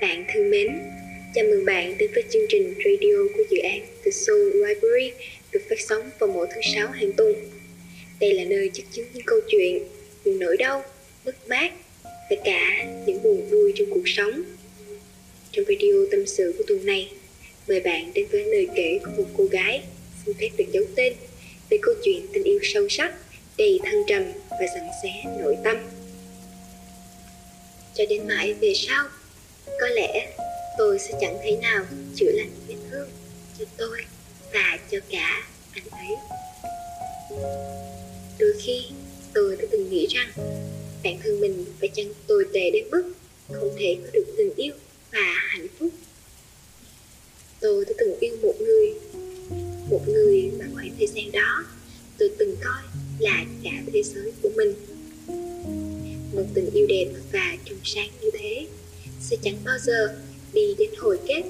Bạn thân mến, chào mừng bạn đến với chương trình radio của dự án The Soul Library được phát sóng vào mỗi thứ sáu hàng tuần. Đây là nơi chất chứa những câu chuyện, những nỗi đau, mất mát và cả những buồn vui trong cuộc sống. Trong video tâm sự của tuần này, mời bạn đến với lời kể của một cô gái xin phép được giấu tên về câu chuyện tình yêu sâu sắc, đầy thăng trầm và sẵn xé nội tâm. Cho đến mãi về sau, có lẽ tôi sẽ chẳng thể nào chữa lành vết thương cho tôi và cho cả anh ấy. Đôi khi, tôi đã từng nghĩ rằng bản thân mình phải chăng tồi tệ đến mức không thể có được tình yêu và hạnh phúc. Tôi đã từng yêu một người một người mà khoảng thời gian đó tôi từng coi là cả thế giới của mình. Một tình yêu đẹp và trong sáng như thế sẽ chẳng bao giờ đi đến hồi kết.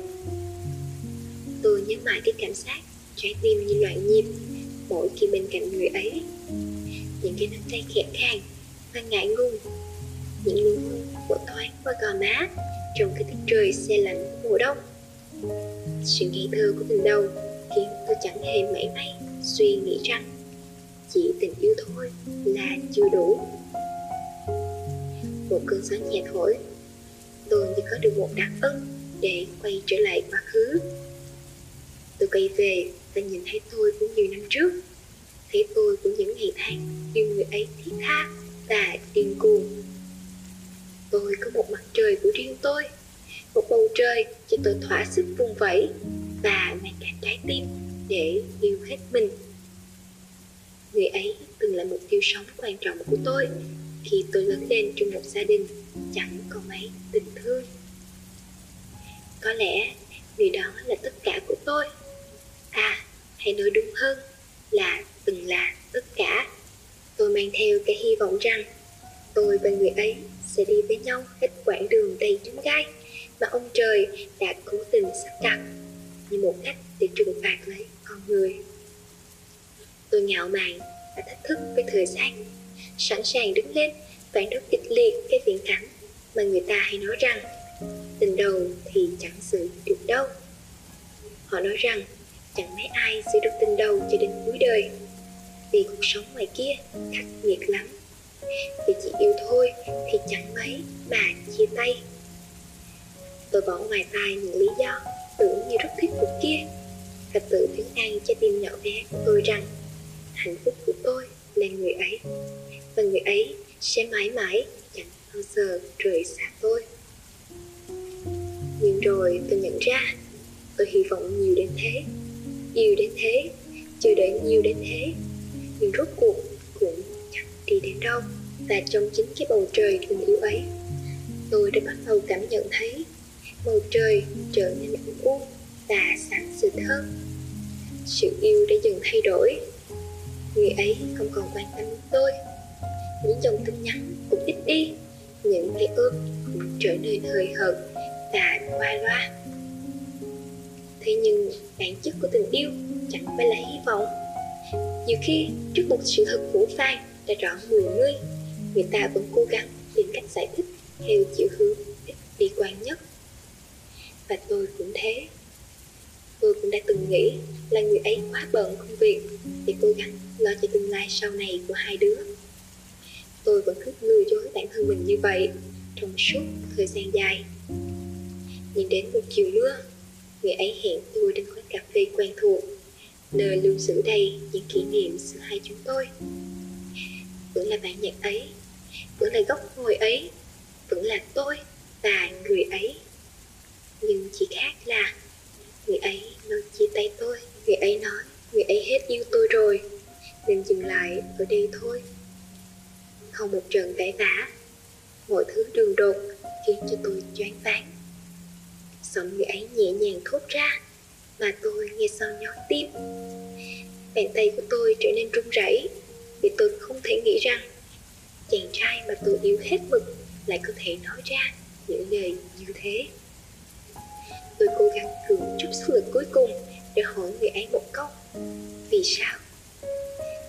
Tôi nhớ mãi cái cảm giác trái tim như loạn nhịp, mỗi khi bên cạnh người ấy. Những cái nắm tay khẽ khàng và ngại ngùng, những nụ hôn của thoáng qua gò má trong cái tiết trời xe lạnh mùa đông. Sự ngây thơ của tình đầu khiến tôi chẳng hề mảy may suy nghĩ rằng chỉ tình yêu thôi là chưa đủ. Một cơn gió nhẹ thổi tôi như có được một đặc ân để quay trở lại quá khứ. Tôi quay về và nhìn thấy tôi của nhiều năm trước. Thấy tôi của những ngày tháng yêu người ấy thiết tha và điên cuồng. Tôi có một mặt trời của riêng tôi, một bầu trời cho tôi thỏa sức vùng vẫy và mang cả trái tim để yêu hết mình. Người ấy từng là mục tiêu sống quan trọng của tôi khi tôi lớn lên trong một gia đình chẳng có mấy tình thương. Có lẽ người đó là tất cả của tôi. À hay nói đúng hơn là từng là tất cả. Tôi mang theo cái hy vọng rằng tôi và người ấy sẽ đi với nhau hết quãng đường đầy chướng gai mà ông trời đã cố tình sắp đặt như một cách để trừng phạt lấy con người. Tôi ngạo mạn và thách thức với thời gian sẵn sàng đứng lên, phản đối kịch liệt cái viễn cảnh mà người ta hay nói rằng tình đầu thì chẳng xử được đâu. Họ nói rằng chẳng mấy ai giữ được tình đầu cho đến cuối đời, vì cuộc sống ngoài kia khắc nghiệt lắm. Vì chỉ yêu thôi thì chẳng mấy mà chia tay. Tôi bỏ ngoài tai những lý do tưởng như rất thích cuộc kia và tự tiếng an cho tim nhỏ bé của tôi rằng hạnh phúc của tôi là người ấy và người ấy sẽ mãi mãi chẳng bao giờ rời xa tôi. Nhưng rồi tôi nhận ra, tôi hy vọng nhiều đến thế yêu đến thế, chờ đợi nhiều đến thế, nhưng rốt cuộc cũng chẳng đi đến đâu. Và trong chính cái bầu trời thương yêu ấy, tôi đã bắt đầu cảm nhận thấy bầu trời trở nên âm u và sáng sủa hơn. Sự yêu đã dần thay đổi, người ấy không còn quan tâm đến tôi những dòng tin nhắn cũng ít đi. Những cái ôm cũng trở nên hơi hợt và qua loa. Thế nhưng bản chất của tình yêu chẳng phải là hy vọng. Nhiều khi trước một sự thật phủ phai đã rõ mười mươi người ta vẫn cố gắng tìm cách giải thích theo chiều hướng ít bi quan nhất. Và tôi cũng thế. Tôi cũng đã từng nghĩ là người ấy quá bận công việc để cố gắng lo cho tương lai sau này của hai đứa tôi vẫn cứ lừa dối bản thân mình như vậy trong suốt thời gian dài. Nhưng đến một chiều mưa, người ấy hẹn tôi đến quán cà phê quen thuộc, nơi lưu giữ đầy những kỷ niệm giữa hai chúng tôi. Vẫn là bản nhạc ấy, vẫn là góc ngồi ấy, vẫn là tôi và người ấy. Nhưng chỉ khác là người ấy nói chia tay tôi, người ấy nói người ấy hết yêu tôi rồi, nên dừng lại ở đây thôi không một trận cãi vã, mọi thứ đường đột khiến cho tôi choáng váng. Giọng người ấy nhẹ nhàng thốt ra, mà tôi nghe sao nhói tim bàn tay của tôi trở nên run rẩy, vì tôi không thể nghĩ rằng chàng trai mà tôi yêu hết mực lại có thể nói ra những lời như thế. Tôi cố gắng cưỡng chút sức lực cuối cùng để hỏi người ấy một câu, vì sao?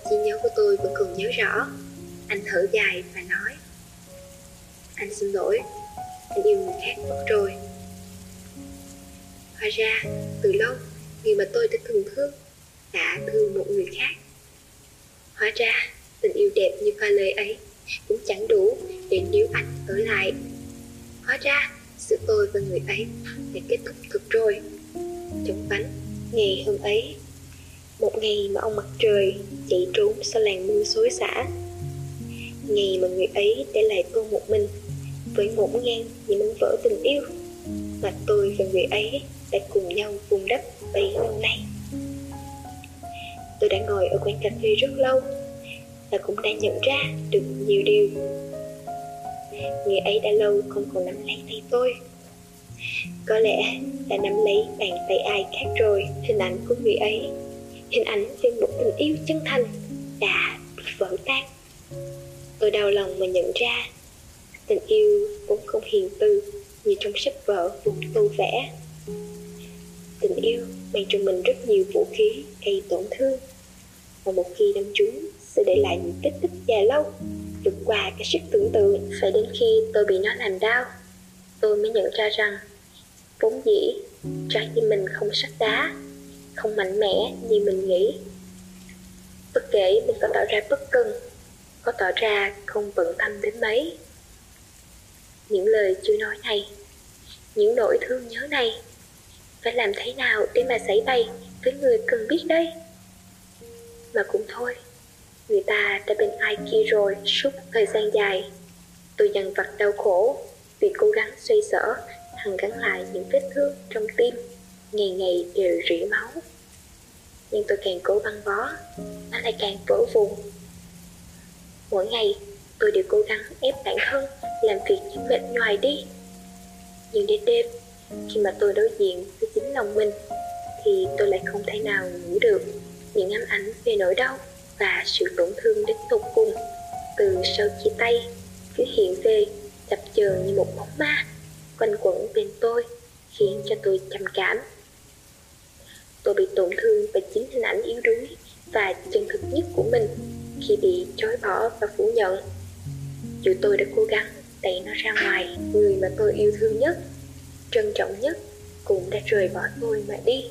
Trí nhớ của tôi vẫn còn nhớ rõ anh thở dài và nói anh xin lỗi anh yêu người khác mất rồi Hóa ra, từ lâu, người mà tôi đã từng thương đã thương một người khác. Hóa ra, tình yêu đẹp như pha lê ấy cũng chẳng đủ để níu anh ở lại. Hóa ra, giữa tôi và người ấy đã kết thúc thực rồi. Chống vánh, ngày hôm ấy, một ngày mà ông mặt trời chạy trốn sau làn mưa xối xả. Ngày mà người ấy để lại tôi một mình với ngổn ngang những mảnh vỡ tình yêu mà tôi và người ấy đã cùng nhau vùng đất bấy lâu nay. Tôi đã ngồi ở quán cà phê rất lâu và cũng đã nhận ra được nhiều điều. Người ấy đã lâu không còn nắm lấy tay tôi. Có lẽ đã nắm lấy bàn tay ai khác rồi. Hình ảnh của người ấy, hình ảnh về một tình yêu chân thành đã bị vỡ tan. Tôi đau lòng mà nhận ra. Tình yêu cũng không hiền từ như trong sách vở vùng tô vẽ. Tình yêu mang trong mình rất nhiều vũ khí gây tổn thương. Và một khi đâm trúng, sẽ để lại những vết tích dài lâu. Vượt qua cái sức tưởng tượng phải đến khi tôi bị nó làm đau. Tôi mới nhận ra rằng, vốn dĩ, trái tim mình không sắt đá, không mạnh mẽ như mình nghĩ. Bất kể mình có tạo ra bất cân có tỏ ra không bận tâm đến mấy. Những lời chưa nói này, những nỗi thương nhớ này, phải làm thế nào để mà xảy bay với người cần biết đây? Mà cũng thôi, người ta đã bên ai kia rồi suốt thời gian dài. Tôi dằn vặt đau khổ vì cố gắng xoay sở, hằng gắn lại những vết thương trong tim, ngày ngày đều rỉ máu. Nhưng tôi càng cố băng bó, nó lại càng vỡ vụn mỗi ngày, tôi đều cố gắng ép bản thân làm việc những mệt nhoài đi. Nhưng đến đêm, khi mà tôi đối diện với chính lòng mình, thì tôi lại không thể nào ngủ được. Những ám ảnh về nỗi đau và sự tổn thương đến tột cùng từ sau chia tay cứ hiện về chập chờn như một bóng ma quanh quẩn bên tôi, khiến cho tôi trầm cảm. Tôi bị tổn thương bởi chính hình ảnh yếu đuối và chân thực nhất của mình khi bị chối bỏ và phủ nhận. Dù tôi đã cố gắng đẩy nó ra ngoài, người mà tôi yêu thương nhất, trân trọng nhất cũng đã rời bỏ tôi mà đi.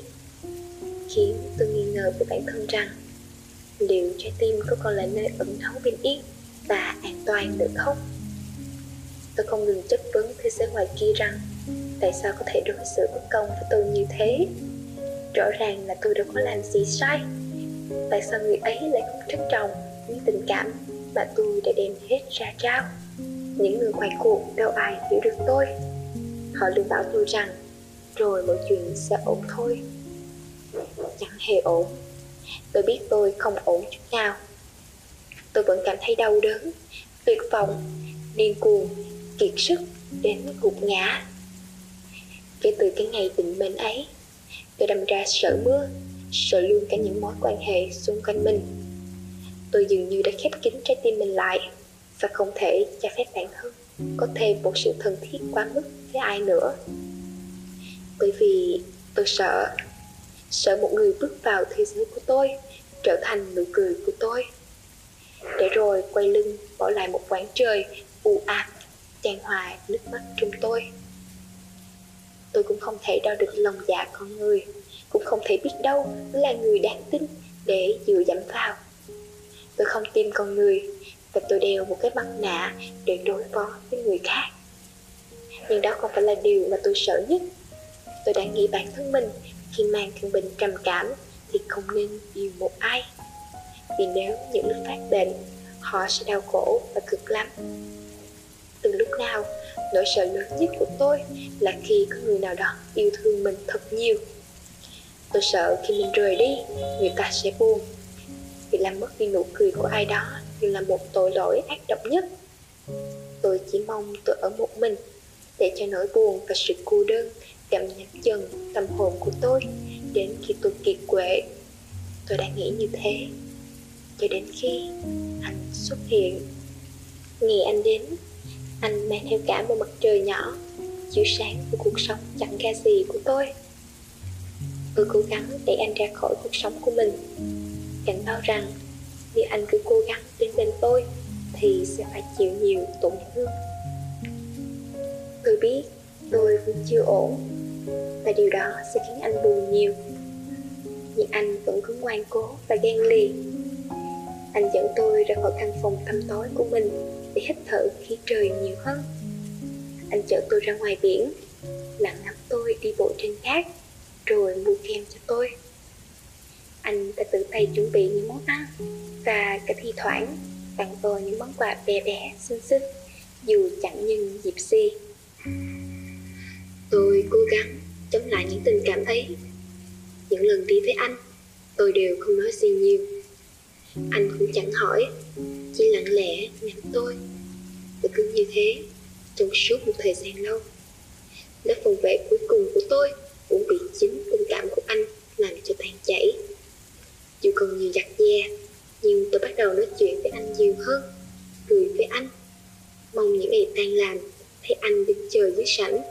Khiến tôi nghi ngờ với bản thân rằng, liệu trái tim có còn là nơi ẩn náu bình yên và an toàn được không? Tôi không ngừng chất vấn thế giới ngoài kia rằng, tại sao có thể đối xử bất công với tôi như thế? Rõ ràng là tôi đâu có làm gì sai. Tại sao người ấy lại không trân trọng? Những tình cảm mà tôi đã đem hết ra trao. Những người ngoài cuộc đâu ai hiểu được tôi. Họ luôn bảo tôi rằng, rồi mọi chuyện sẽ ổn thôi. Chẳng hề ổn. Tôi biết tôi không ổn chút nào. Tôi vẫn cảm thấy đau đớn, tuyệt vọng, điên cuồng, kiệt sức đến gục ngã. Kể từ cái ngày định mệnh ấy, tôi đâm ra sợ mưa, sợ luôn cả những mối quan hệ xung quanh mình tôi dường như đã khép kín trái tim mình lại và không thể cho phép bản thân có thêm một sự thân thiết quá mức với ai nữa. Bởi vì tôi sợ sợ một người bước vào thế giới của tôi trở thành nụ cười của tôi. Để rồi quay lưng bỏ lại một quãng trời u ám, chan hòa nước mắt trong tôi. Tôi cũng không thể đo được lòng dạ con người, cũng không thể biết đâu là người đáng tin để dựa dẫm vào tôi không tin con người, và tôi đeo một cái mặt nạ để đối phó với người khác. Nhưng đó không phải là điều mà tôi sợ nhất. Tôi đã nghĩ bản thân mình, khi mang thương bệnh trầm cảm thì không nên yêu một ai. Vì nếu những lúc phát bệnh, họ sẽ đau khổ và cực lắm. Từ lúc nào, nỗi sợ lớn nhất của tôi là khi có người nào đó yêu thương mình thật nhiều. Tôi sợ khi mình rời đi, người ta sẽ buồn thì làm mất đi nụ cười của ai đó như là một tội lỗi ác độc nhất. Tôi chỉ mong tôi ở một mình để cho nỗi buồn và sự cô đơn gặm nhấm dần tâm hồn của tôi đến khi tôi kiệt quệ. Tôi đã nghĩ như thế. Cho đến khi anh xuất hiện, ngày anh đến, anh mang theo cả một mặt trời nhỏ, chiếu sáng của cuộc sống chẳng ra gì của tôi. Tôi cố gắng để anh ra khỏi cuộc sống của mình cảnh báo rằng nếu anh cứ cố gắng đến bên tôi thì sẽ phải chịu nhiều tổn thương. Tôi biết tôi vẫn chưa ổn và điều đó sẽ khiến anh buồn nhiều. Nhưng anh vẫn cứ ngoan cố và ghen lì anh dẫn tôi ra khỏi căn phòng tăm tối của mình để hít thở khí trời nhiều hơn. Anh chở tôi ra ngoài biển, lặng ngắm tôi đi bộ trên cát rồi mua kem cho tôi anh đã tự tay chuẩn bị những món ăn và cả thi thoảng tặng tôi những món quà bé bé, xinh xinh, dù chẳng nhân dịp si. Tôi cố gắng chống lại những tình cảm ấy. Những lần đi với anh, tôi đều không nói gì nhiều. Anh cũng chẳng hỏi, chỉ lặng lẽ ngắm tôi. Và cứ như thế, trong suốt một thời gian lâu, lớp phòng vệ cuối cùng của tôi cũng bị chính tình cảm của anh làm cho tan chảy dù còn nhiều giặt dè nhưng tôi bắt đầu nói chuyện với anh nhiều hơn, cười với anh. Mong những ngày tan làm, thấy anh đứng chờ dưới sảnh.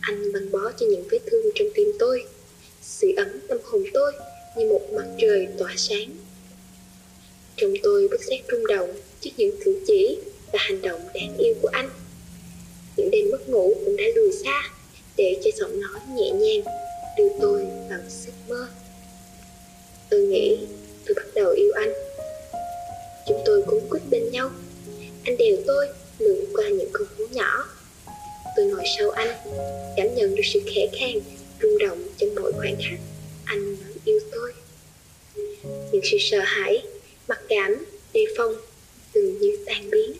Anh băng bó cho những vết thương trong tim tôi, sự ấm tâm hồn tôi như một mặt trời tỏa sáng. Trong tôi bất giác rung động trước những cử chỉ và hành động đáng yêu của anh. Những đêm mất ngủ cũng đã lùi xa để cho giọng nói nhẹ nhàng đưa tôi vào giấc mơ tôi nghĩ tôi bắt đầu yêu anh. Chúng tôi cuốn quýt bên nhau. Anh đèo tôi lượn qua những con phố nhỏ. Tôi ngồi sau anh, cảm nhận được sự khẽ khàng, rung động trong mỗi khoảnh khắc anh vẫn yêu tôi. Những sự sợ hãi, mặc cảm, đề phòng dường như tan biến.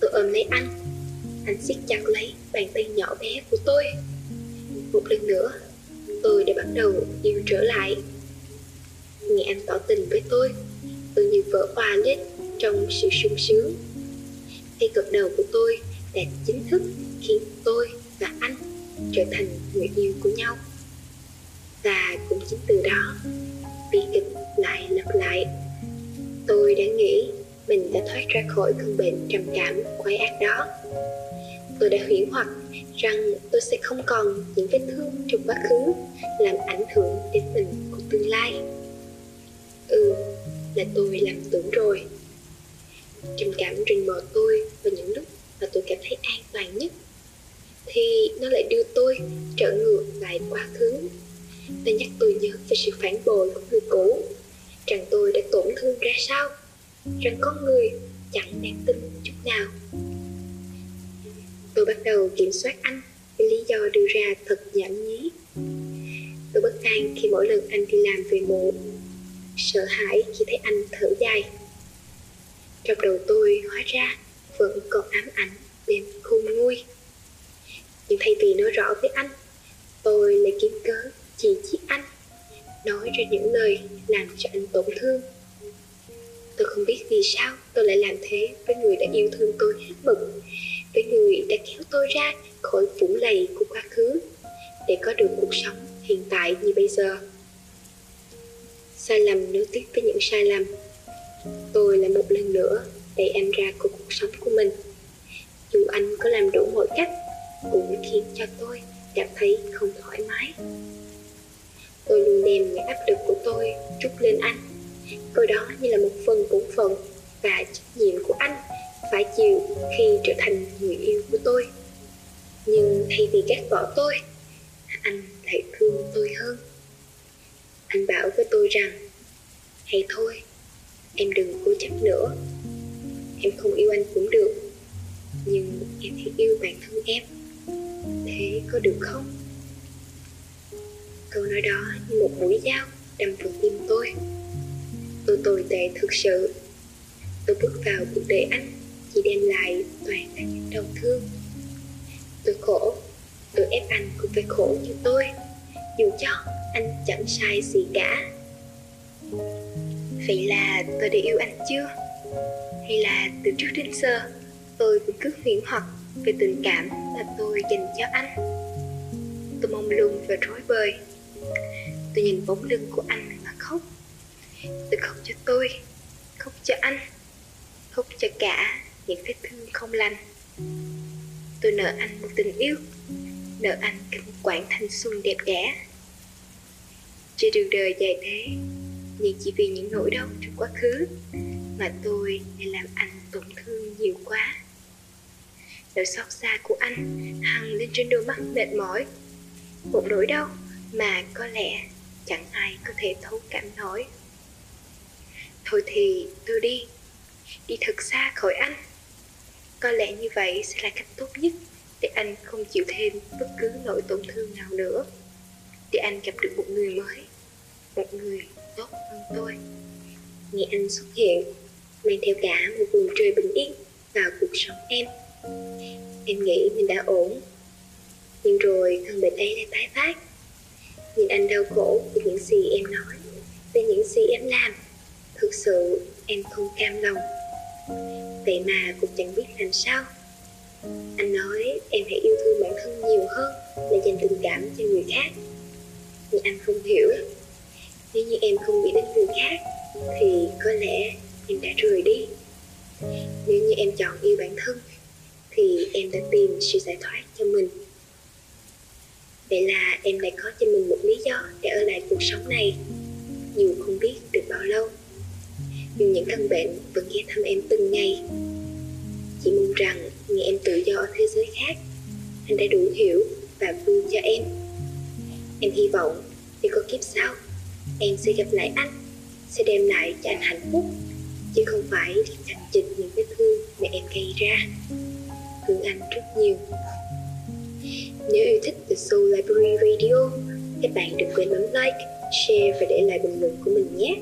Tôi ôm lấy anh. Anh siết chặt lấy bàn tay nhỏ bé của tôi. Một lần nữa, tôi đã bắt đầu yêu trở lại nghe anh tỏ tình với tôi. Tôi như vỡ hòa lên trong sự sung sướng. Cây cập đầu của tôi đã chính thức khiến tôi và anh trở thành người yêu của nhau. Và cũng chính từ đó bi kịch lại lặp lại. Tôi đã nghĩ mình đã thoát ra khỏi cơn bệnh trầm cảm, quái ác đó. Tôi đã huyễn hoặc rằng tôi sẽ không còn những vết thương trong quá khứ làm ảnh hưởng đến mình của tương lai ừ là tôi làm tưởng rồi. Trầm cảm rình mò tôi vào những lúc mà tôi cảm thấy an toàn nhất. Thì nó lại đưa tôi trở ngược lại quá khứ. Nó nhắc tôi nhớ về sự phản bội của người cũ, rằng tôi đã tổn thương ra sao, rằng có người chẳng đáng tin chút nào. Tôi bắt đầu kiểm soát anh với lý do đưa ra thật nhảm nhí. Tôi bất an khi mỗi lần anh đi làm về muộn sợ hãi khi thấy anh thở dài. Trong đầu tôi hóa ra vẫn còn ám ảnh đêm khôn nguôi. Nhưng thay vì nói rõ với anh, tôi lại kiếm cớ chỉ trích anh, nói ra những lời làm cho anh tổn thương. Tôi không biết vì sao tôi lại làm thế với người đã yêu thương tôi hết mực, với người đã kéo tôi ra khỏi phủ lầy của quá khứ để có được cuộc sống hiện tại như bây giờ sai lầm nối tiếp với những sai lầm. Tôi lại một lần nữa đẩy anh ra của cuộc sống của mình. Dù anh có làm đủ mọi cách cũng khiến cho tôi cảm thấy không thoải mái. Tôi luôn đem những áp lực của tôi trút lên anh. Coi đó như là một phần bổn phận và trách nhiệm của anh phải chịu khi trở thành người yêu của tôi. Nhưng thay vì ghét bỏ tôi, anh lại thương tôi hơn anh bảo với tôi rằng, hay thôi, em đừng cố chấp nữa. Em không yêu anh cũng được, nhưng em hãy yêu bản thân em. Thế có được không? Câu nói đó như một mũi dao đâm vào tim tôi. Tôi tồi tệ thực sự. Tôi bước vào cuộc đời anh, chỉ đem lại toàn là những đau thương. Tôi khổ, tôi ép anh cũng phải khổ như tôi dù cho anh chẳng sai gì cả. Vậy là tôi đã yêu anh chưa? Hay là từ trước đến giờ, tôi vẫn cứ huyễn hoặc về tình cảm mà tôi dành cho anh? Tôi mong lung và rối bời. Tôi nhìn bóng lưng của anh mà khóc. Tôi khóc cho tôi, khóc cho anh, khóc cho cả những vết thương không lành. Tôi nợ anh một tình yêu nợ anh cả một quãng thanh xuân đẹp đẽ. Trên đường đời dài thế, nhưng chỉ vì những nỗi đau trong quá khứ mà tôi đã làm anh tổn thương nhiều quá. Nỗi xót xa của anh hằng lên trên đôi mắt mệt mỏi. Một nỗi đau mà có lẽ chẳng ai có thể thấu cảm nổi. Thôi thì tôi đi Đi thật xa khỏi anh. Có lẽ như vậy sẽ là cách tốt nhất. Để anh không chịu thêm bất cứ nỗi tổn thương nào nữa. Để anh gặp được một người mới, Một người tốt hơn tôi. Nghe anh xuất hiện, Mang theo cả một vùng trời bình yên vào cuộc sống em. Em nghĩ mình đã ổn, Nhưng rồi căn bệnh ấy lại tái phát. Nhìn anh đau khổ vì những gì em nói, Về những gì em làm, Thực sự em không cam lòng. Vậy mà cũng chẳng biết làm sao. Anh nói em hãy yêu thương bản thân nhiều hơn Là dành tình cảm cho người khác. Nhưng anh không hiểu. Nếu như em không nghĩ đến người khác, Thì có lẽ em đã rời đi. Nếu như em chọn yêu bản thân, Thì em đã tìm sự giải thoát cho mình. Vậy là em lại có cho mình một lý do để ở lại cuộc sống này. Dù không biết được bao lâu, Nhưng những căn bệnh vẫn ghé thăm em từng ngày. Chỉ mong rằng ngày em tự do ở thế giới khác. Anh đã đủ hiểu và vui cho em. Em hy vọng nếu có kiếp sau Em sẽ gặp lại anh Sẽ đem lại cho anh hạnh phúc. Chứ không phải chặt chịch những vết thương mà em gây ra. Thương anh rất nhiều. Nếu yêu thích The Soul Library Radio, các bạn đừng quên bấm like, share và để lại bình luận của mình nhé.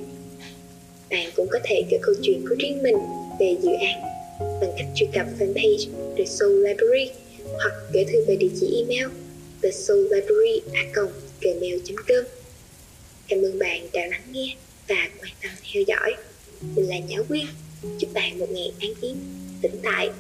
Bạn cũng có thể kể câu chuyện của riêng mình về dự án bằng cách truy cập fanpage The Soul Library hoặc gửi thư về địa chỉ email thesoullibrary@gmail.com. Cảm ơn bạn đã lắng nghe và quan tâm theo dõi. Mình là Nhã Quyên. Chúc bạn một ngày an yên, tĩnh tại.